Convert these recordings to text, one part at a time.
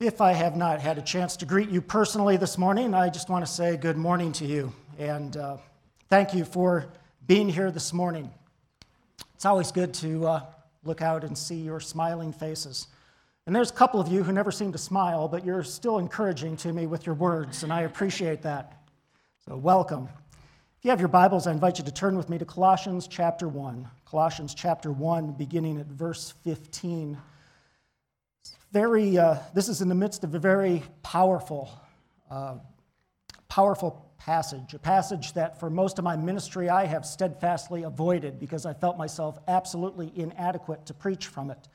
If I have not had a chance to greet you personally this morning, I just want to say good morning to you and uh, thank you for being here this morning. It's always good to uh, look out and see your smiling faces. And there's a couple of you who never seem to smile, but you're still encouraging to me with your words, and I appreciate that. So, welcome. If you have your Bibles, I invite you to turn with me to Colossians chapter 1. Colossians chapter 1, beginning at verse 15 very, uh, this is in the midst of a very powerful, uh, powerful passage, a passage that for most of my ministry I have steadfastly avoided because I felt myself absolutely inadequate to preach from it.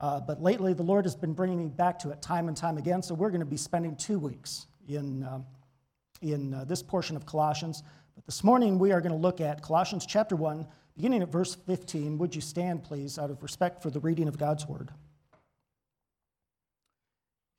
Uh, but lately, the Lord has been bringing me back to it time and time again, so we're going to be spending two weeks in, uh, in uh, this portion of Colossians. But this morning, we are going to look at Colossians chapter 1, beginning at verse 15. Would you stand, please, out of respect for the reading of God's word?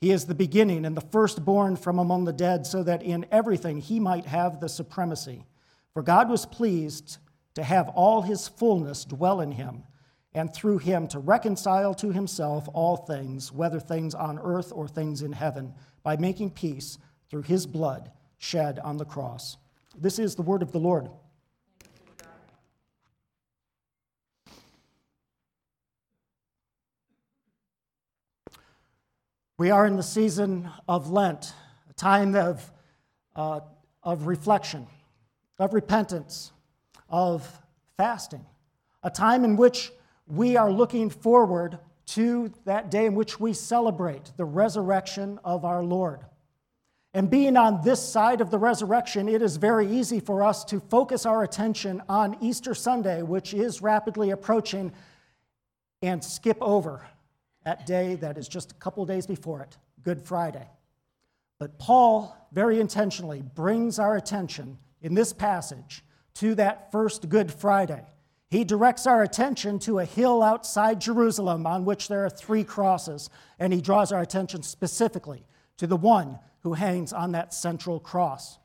He is the beginning and the firstborn from among the dead, so that in everything he might have the supremacy. For God was pleased to have all his fullness dwell in him, and through him to reconcile to himself all things, whether things on earth or things in heaven, by making peace through his blood shed on the cross. This is the word of the Lord. We are in the season of Lent, a time of, uh, of reflection, of repentance, of fasting, a time in which we are looking forward to that day in which we celebrate the resurrection of our Lord. And being on this side of the resurrection, it is very easy for us to focus our attention on Easter Sunday, which is rapidly approaching, and skip over that day that is just a couple days before it, Good Friday. But Paul very intentionally brings our attention in this passage to that first Good Friday. He directs our attention to a hill outside Jerusalem on which there are three crosses, and he draws our attention specifically to the one who hangs on that central cross.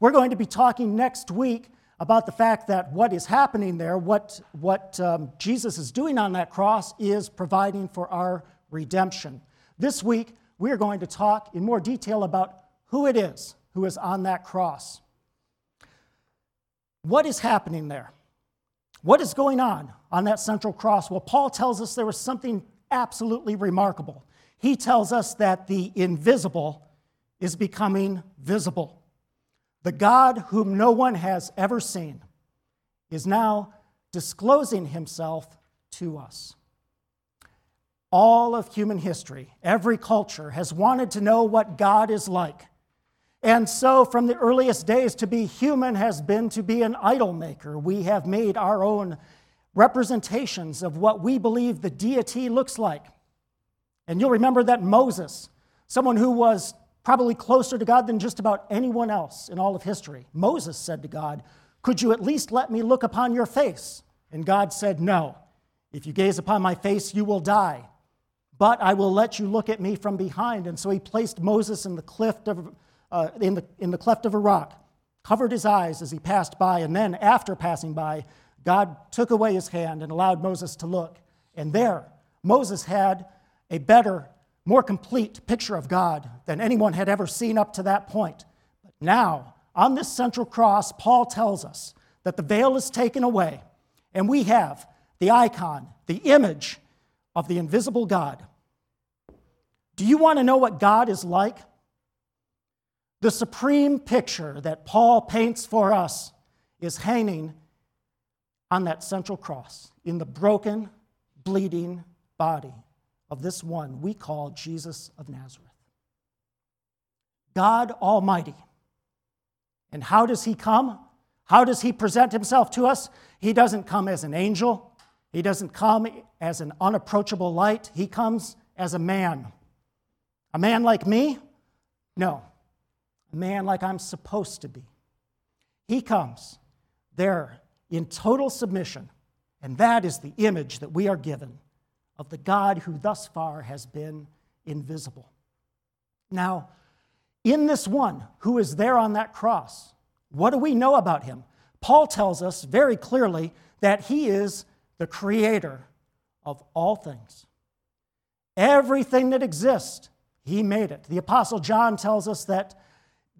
We're going to be talking next week about the fact that what is happening there, what, what um, Jesus is doing on that cross, is providing for our redemption. This week, we are going to talk in more detail about who it is who is on that cross. What is happening there? What is going on on that central cross? Well, Paul tells us there was something absolutely remarkable. He tells us that the invisible is becoming visible. The God whom no one has ever seen is now disclosing himself to us. All of human history, every culture has wanted to know what God is like. And so, from the earliest days, to be human has been to be an idol maker. We have made our own representations of what we believe the deity looks like. And you'll remember that Moses, someone who was probably closer to God than just about anyone else in all of history. Moses said to God, Could you at least let me look upon your face? And God said, No. If you gaze upon my face, you will die. But I will let you look at me from behind. And so he placed Moses in the cleft of, uh, in the, in the cleft of a rock, covered his eyes as he passed by, and then, after passing by, God took away his hand and allowed Moses to look. And there, Moses had a better more complete picture of God than anyone had ever seen up to that point. But now, on this central cross, Paul tells us that the veil is taken away, and we have the icon, the image of the invisible God. Do you want to know what God is like? The supreme picture that Paul paints for us is hanging on that central cross in the broken, bleeding body of this one we call Jesus of Nazareth. God Almighty. And how does he come? How does he present himself to us? He doesn't come as an angel, he doesn't come as an unapproachable light. He comes as a man. A man like me? No. a man like I'm supposed to be. He comes there in total submission, and that is the image that we are given of the God who thus far has been invisible. Now, in this one who is there on that cross, what do we know about him? Paul tells us very clearly that he is the creator of all things. Everything that exists, he made it. The Apostle John tells us that,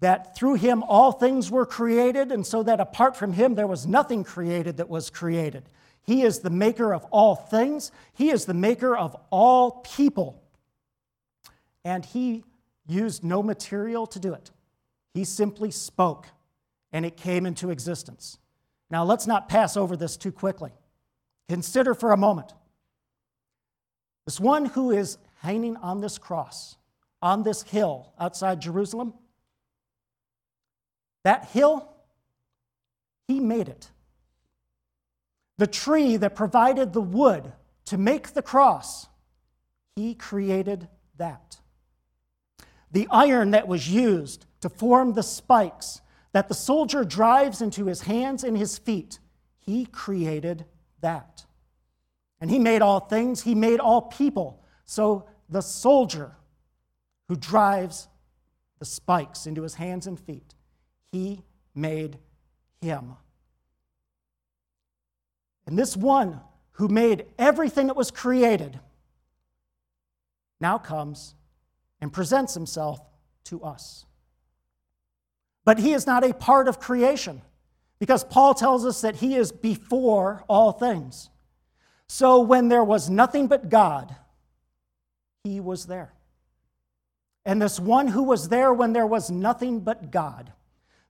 that through him all things were created, and so that apart from him there was nothing created that was created. He is the maker of all things, he is the maker of all people. And he used no material to do it, he simply spoke, and it came into existence. Now, let's not pass over this too quickly. Consider for a moment this one who is hanging on this cross, on this hill outside Jerusalem. That hill, he made it. The tree that provided the wood to make the cross, he created that. The iron that was used to form the spikes that the soldier drives into his hands and his feet, he created that. And he made all things, he made all people. So the soldier who drives the spikes into his hands and feet, he made him. And this one who made everything that was created now comes and presents himself to us. But he is not a part of creation because Paul tells us that he is before all things. So when there was nothing but God, he was there. And this one who was there when there was nothing but God,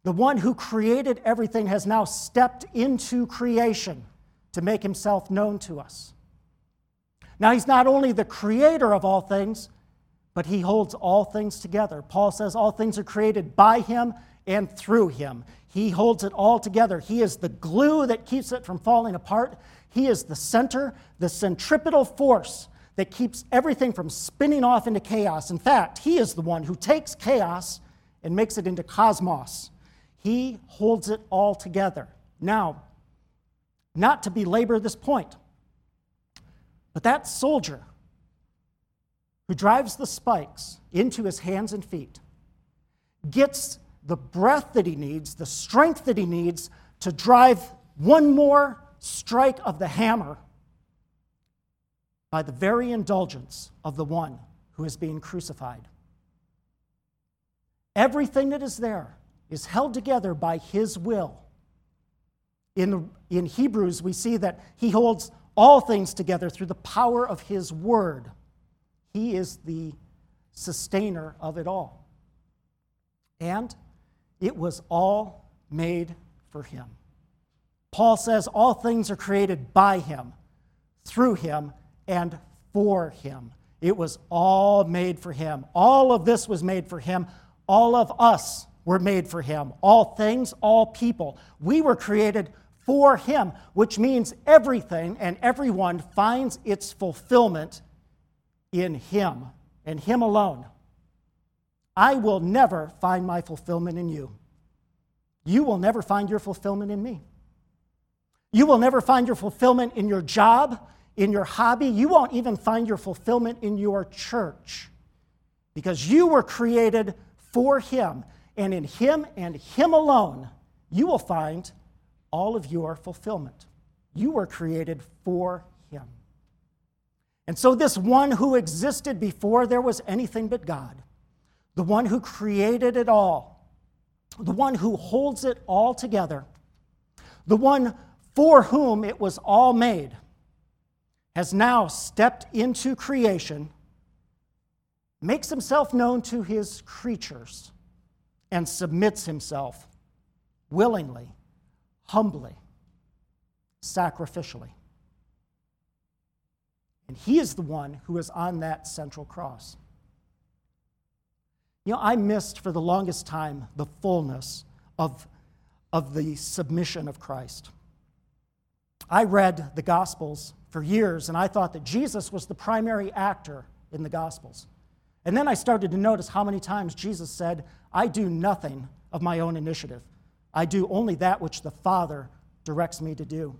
the one who created everything, has now stepped into creation to make himself known to us. Now, he's not only the creator of all things, but he holds all things together. Paul says all things are created by him and through him. He holds it all together. He is the glue that keeps it from falling apart. He is the center, the centripetal force that keeps everything from spinning off into chaos. In fact, he is the one who takes chaos and makes it into cosmos. He holds it all together. Now, not to belabor this point, but that soldier who drives the spikes into his hands and feet gets the breath that he needs, the strength that he needs to drive one more strike of the hammer by the very indulgence of the one who is being crucified. Everything that is there is held together by his will. In, in Hebrews, we see that he holds all things together through the power of his word. He is the sustainer of it all. And it was all made for him. Paul says all things are created by him, through him, and for him. It was all made for him. All of this was made for him. All of us were made for him. All things, all people. We were created for him, which means everything and everyone finds its fulfillment in him and him alone. I will never find my fulfillment in you. You will never find your fulfillment in me. You will never find your fulfillment in your job, in your hobby. You won't even find your fulfillment in your church because you were created for Him. And in Him and Him alone, you will find all of your fulfillment. You were created for Him. And so, this one who existed before there was anything but God, the one who created it all, the one who holds it all together, the one for whom it was all made, has now stepped into creation, makes himself known to his creatures, and submits himself willingly, humbly, sacrificially. And he is the one who is on that central cross. You know, I missed for the longest time the fullness of, of the submission of Christ. I read the Gospels for years, and I thought that Jesus was the primary actor in the Gospels. And then I started to notice how many times Jesus said, I do nothing of my own initiative. I do only that which the Father directs me to do.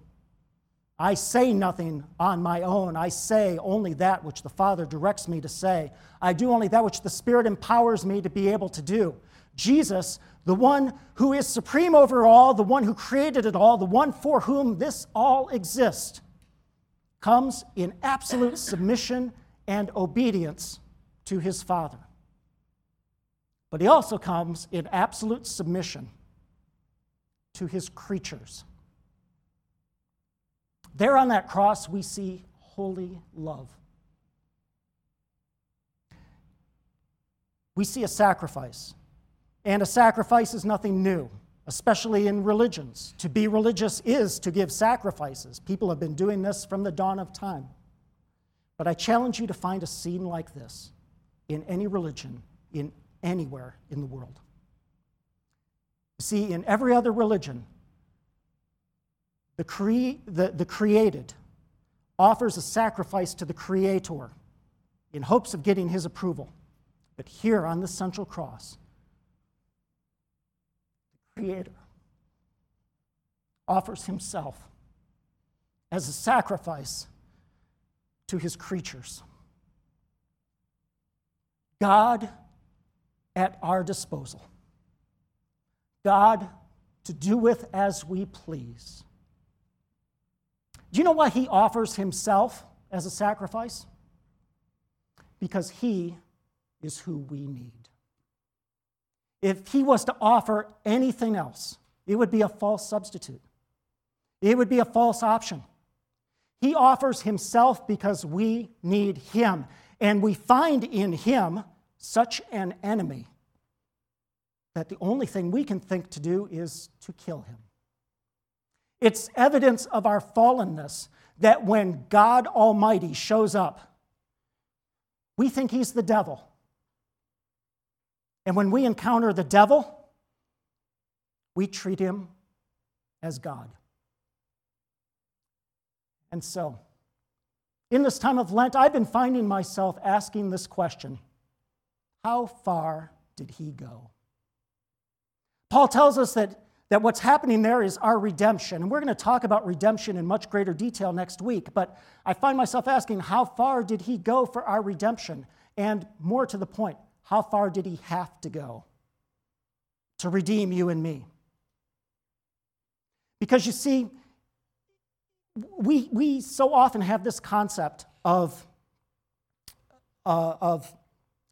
I say nothing on my own. I say only that which the Father directs me to say. I do only that which the Spirit empowers me to be able to do. Jesus, the one who is supreme over all, the one who created it all, the one for whom this all exists, comes in absolute submission and obedience to his Father. But he also comes in absolute submission to his creatures. There on that cross, we see holy love. We see a sacrifice. And a sacrifice is nothing new, especially in religions. To be religious is to give sacrifices. People have been doing this from the dawn of time. But I challenge you to find a scene like this in any religion, in anywhere in the world. See, in every other religion, the, cre- the, the created offers a sacrifice to the creator in hopes of getting his approval. But here on the central cross, the creator offers himself as a sacrifice to his creatures. God at our disposal. God to do with as we please. Do you know why he offers himself as a sacrifice? Because he is who we need. If he was to offer anything else, it would be a false substitute, it would be a false option. He offers himself because we need him. And we find in him such an enemy that the only thing we can think to do is to kill him. It's evidence of our fallenness that when God Almighty shows up, we think he's the devil. And when we encounter the devil, we treat him as God. And so, in this time of Lent, I've been finding myself asking this question How far did he go? Paul tells us that that what's happening there is our redemption. And we're going to talk about redemption in much greater detail next week. But I find myself asking, how far did he go for our redemption? And more to the point, how far did he have to go to redeem you and me? Because you see, we, we so often have this concept of, uh, of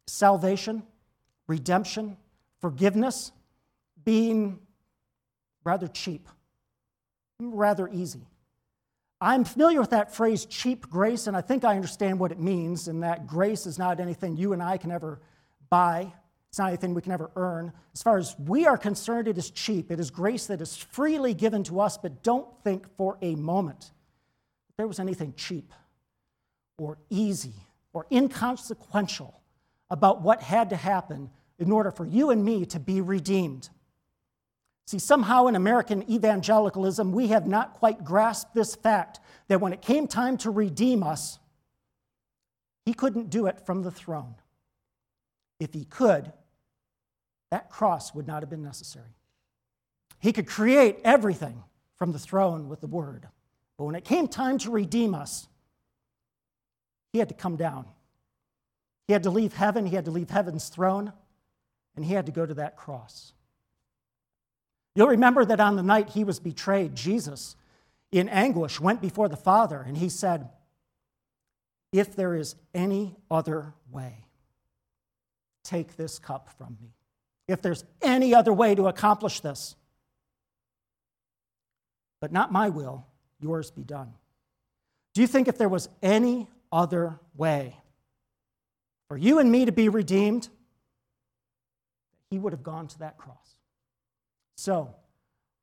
salvation, redemption, forgiveness being rather cheap, rather easy. I'm familiar with that phrase, cheap grace, and I think I understand what it means, and that grace is not anything you and I can ever buy. It's not anything we can ever earn. As far as we are concerned, it is cheap. It is grace that is freely given to us, but don't think for a moment that there was anything cheap or easy or inconsequential about what had to happen in order for you and me to be redeemed. See, somehow in American evangelicalism, we have not quite grasped this fact that when it came time to redeem us, he couldn't do it from the throne. If he could, that cross would not have been necessary. He could create everything from the throne with the word. But when it came time to redeem us, he had to come down. He had to leave heaven, he had to leave heaven's throne, and he had to go to that cross. You'll remember that on the night he was betrayed, Jesus, in anguish, went before the Father and he said, If there is any other way, take this cup from me. If there's any other way to accomplish this, but not my will, yours be done. Do you think if there was any other way for you and me to be redeemed, he would have gone to that cross? So,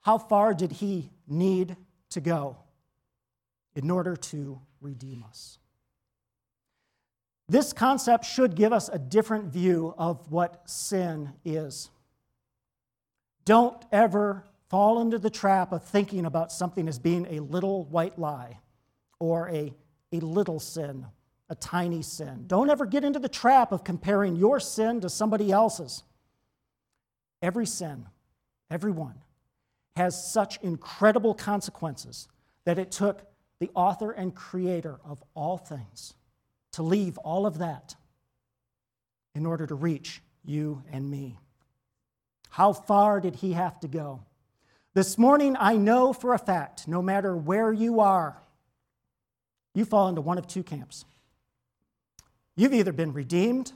how far did he need to go in order to redeem us? This concept should give us a different view of what sin is. Don't ever fall into the trap of thinking about something as being a little white lie or a, a little sin a tiny sin. Don't ever get into the trap of comparing your sin to somebody else's. Every sin, every one, has such incredible consequences that it took the author and creator of all things to leave all of that in order to reach you and me. How far did he have to go? This morning, I know for a fact, no matter where you are, you fall into one of two camps. You've either been redeemed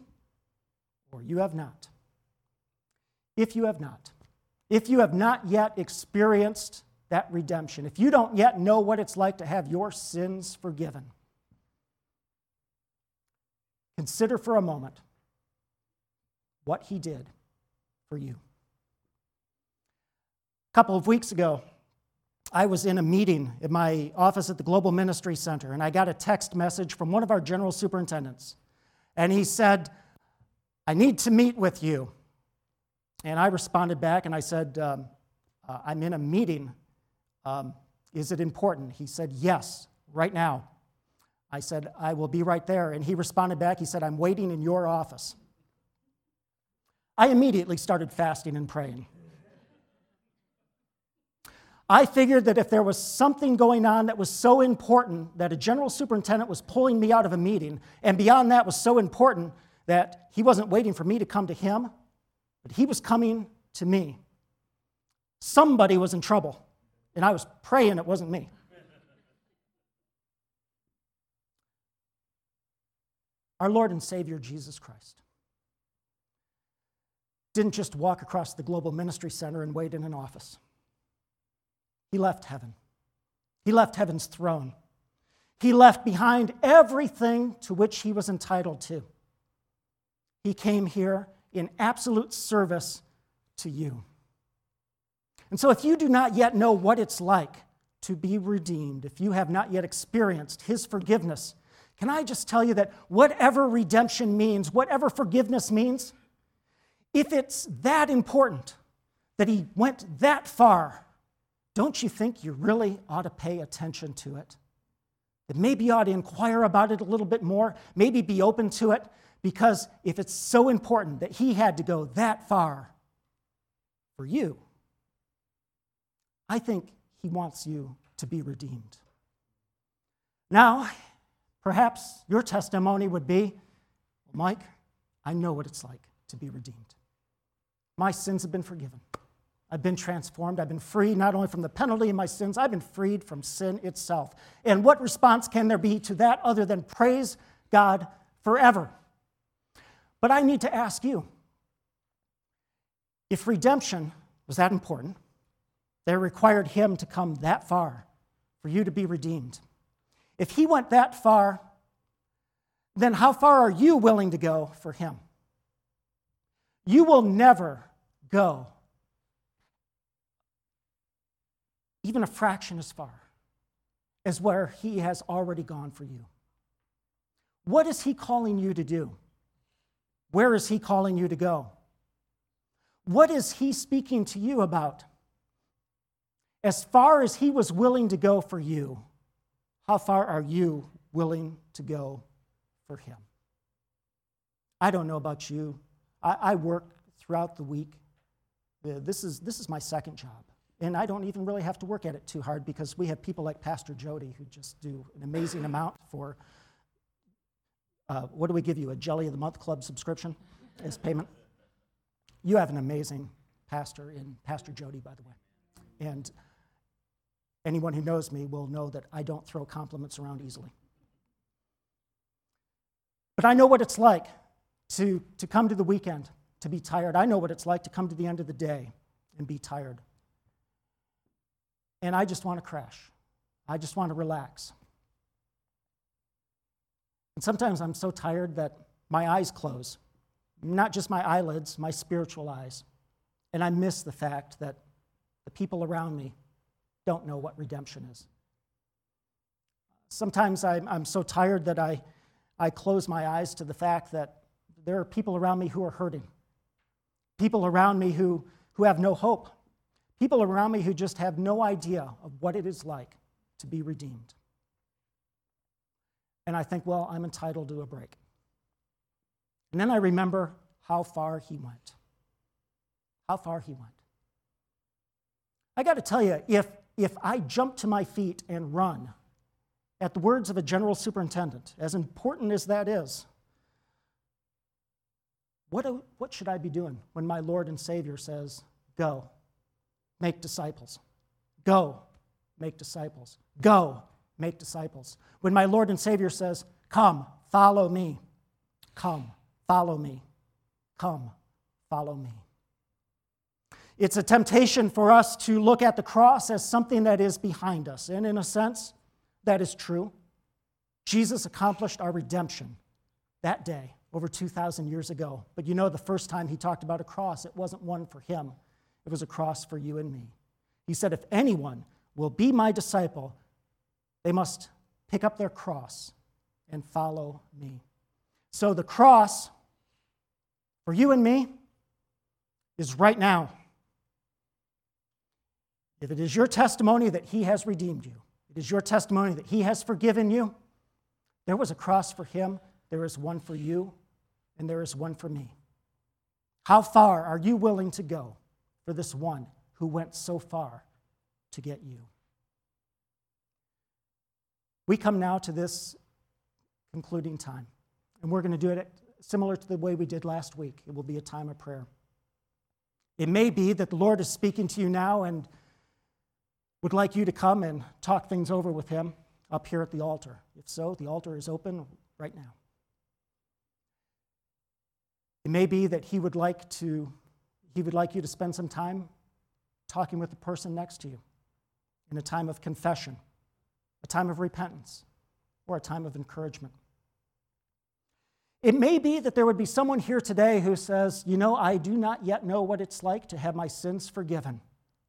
or you have not. If you have not, if you have not yet experienced that redemption, if you don't yet know what it's like to have your sins forgiven, consider for a moment what he did for you. A couple of weeks ago, I was in a meeting in my office at the Global Ministry Center, and I got a text message from one of our general superintendents. And he said, I need to meet with you. And I responded back and I said, um, uh, I'm in a meeting. Um, is it important? He said, Yes, right now. I said, I will be right there. And he responded back, he said, I'm waiting in your office. I immediately started fasting and praying. I figured that if there was something going on that was so important that a general superintendent was pulling me out of a meeting, and beyond that was so important that he wasn't waiting for me to come to him, but he was coming to me. Somebody was in trouble, and I was praying it wasn't me. Our Lord and Savior Jesus Christ didn't just walk across the Global Ministry Center and wait in an office. He left heaven. He left heaven's throne. He left behind everything to which he was entitled to. He came here in absolute service to you. And so, if you do not yet know what it's like to be redeemed, if you have not yet experienced his forgiveness, can I just tell you that whatever redemption means, whatever forgiveness means, if it's that important that he went that far don't you think you really ought to pay attention to it? That maybe you ought to inquire about it a little bit more, maybe be open to it, because if it's so important that he had to go that far for you, I think he wants you to be redeemed. Now, perhaps your testimony would be Mike, I know what it's like to be redeemed. My sins have been forgiven. I've been transformed. I've been freed not only from the penalty of my sins, I've been freed from sin itself. And what response can there be to that other than praise God forever? But I need to ask you if redemption was that important, that required him to come that far for you to be redeemed. If he went that far, then how far are you willing to go for him? You will never go even a fraction as far as where He has already gone for you. What is He calling you to do? Where is He calling you to go? What is He speaking to you about? As far as He was willing to go for you, how far are you willing to go for Him? I don't know about you. I, I work throughout the week. This is, this is my second job. And I don't even really have to work at it too hard because we have people like Pastor Jody who just do an amazing amount for uh, what do we give you? A Jelly of the Month Club subscription as payment? You have an amazing pastor in Pastor Jody, by the way. And anyone who knows me will know that I don't throw compliments around easily. But I know what it's like to, to come to the weekend, to be tired. I know what it's like to come to the end of the day and be tired and I just want to crash. I just want to relax. And sometimes I'm so tired that my eyes close, not just my eyelids, my spiritual eyes. And I miss the fact that the people around me don't know what redemption is. Sometimes I'm, I'm so tired that I, I close my eyes to the fact that there are people around me who are hurting, people around me who, who have no hope, People around me who just have no idea of what it is like to be redeemed. And I think, well, I'm entitled to a break. And then I remember how far he went. How far he went. I got to tell you, if, if I jump to my feet and run at the words of a general superintendent, as important as that is, what, what should I be doing when my Lord and Savior says, Go, make disciples? Go, make disciples. Go, make disciples. When my Lord and Savior says, Come, follow me. Come, follow me. Come, follow me. It's a temptation for us to look at the cross as something that is behind us. And in a sense, that is true. Jesus accomplished our redemption that day, over 2,000 years ago. But you know, the first time he talked about a cross, it wasn't one for him, it was a cross for you and me. He said, If anyone will be my disciple, they must pick up their cross and follow me. So the cross for you and me is right now. If it is your testimony that He has redeemed you, it is your testimony that He has forgiven you, there was a cross for Him, there is one for you, and there is one for me. How far are you willing to go for this one who went so far to get you? We come now to this concluding time, and we're going to do it similar to the way we did last week. It will be a time of prayer. It may be that the Lord is speaking to you now and would like you to come and talk things over with Him up here at the altar. If so, the altar is open right now. It may be that He would like to he would like you to spend some time talking with the person next to you in a time of confession, a time of repentance, or a time of encouragement. It may be that there would be someone here today who says, You know, I do not yet know what it's like to have my sins forgiven,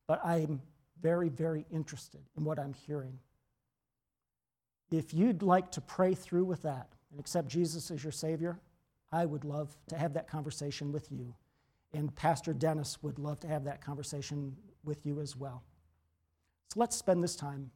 but I'm very, very interested in what I'm hearing. If you'd like to pray through with that and accept Jesus as your Savior, I would love to have that conversation with you. And Pastor Dennis would love to have that conversation with you as well. So let's spend this time